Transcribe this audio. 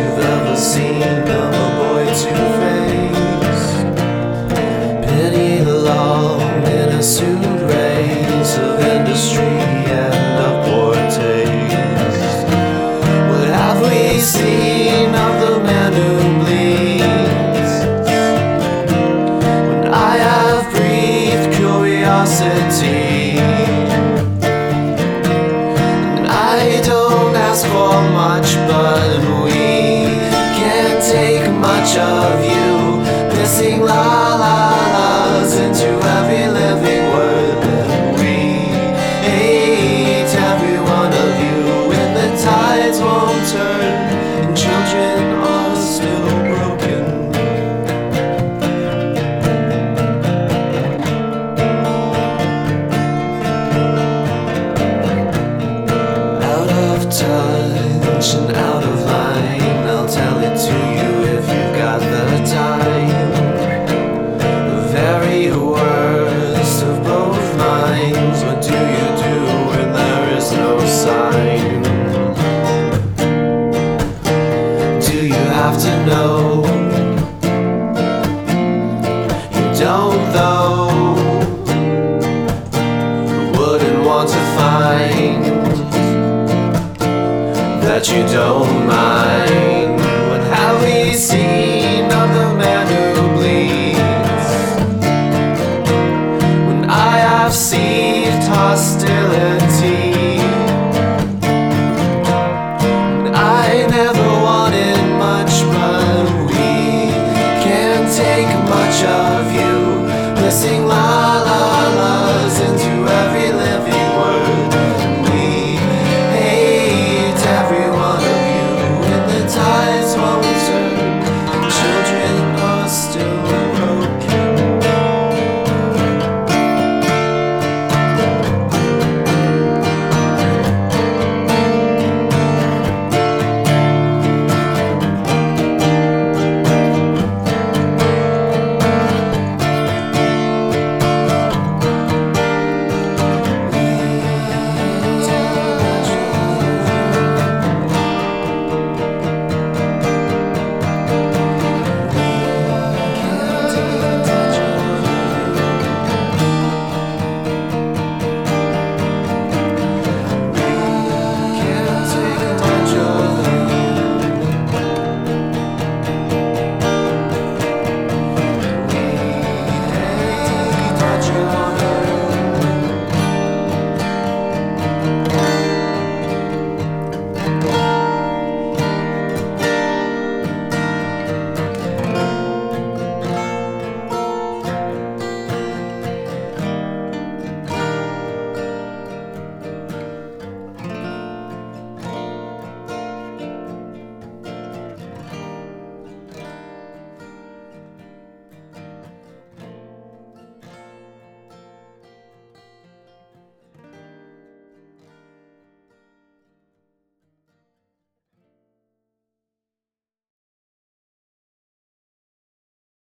you've ever seen. of a boy to face. Pity the long, suit reins of industry and of poor taste. What have we seen of the man who bleeds? When I have breathed curiosity. Of you, missing la la la's into every living word that we hate. Every one of you when the tides won't turn that you don't mind. What have we seen of the man who bleeds? When I have seized hostility. Take much of you, missing love.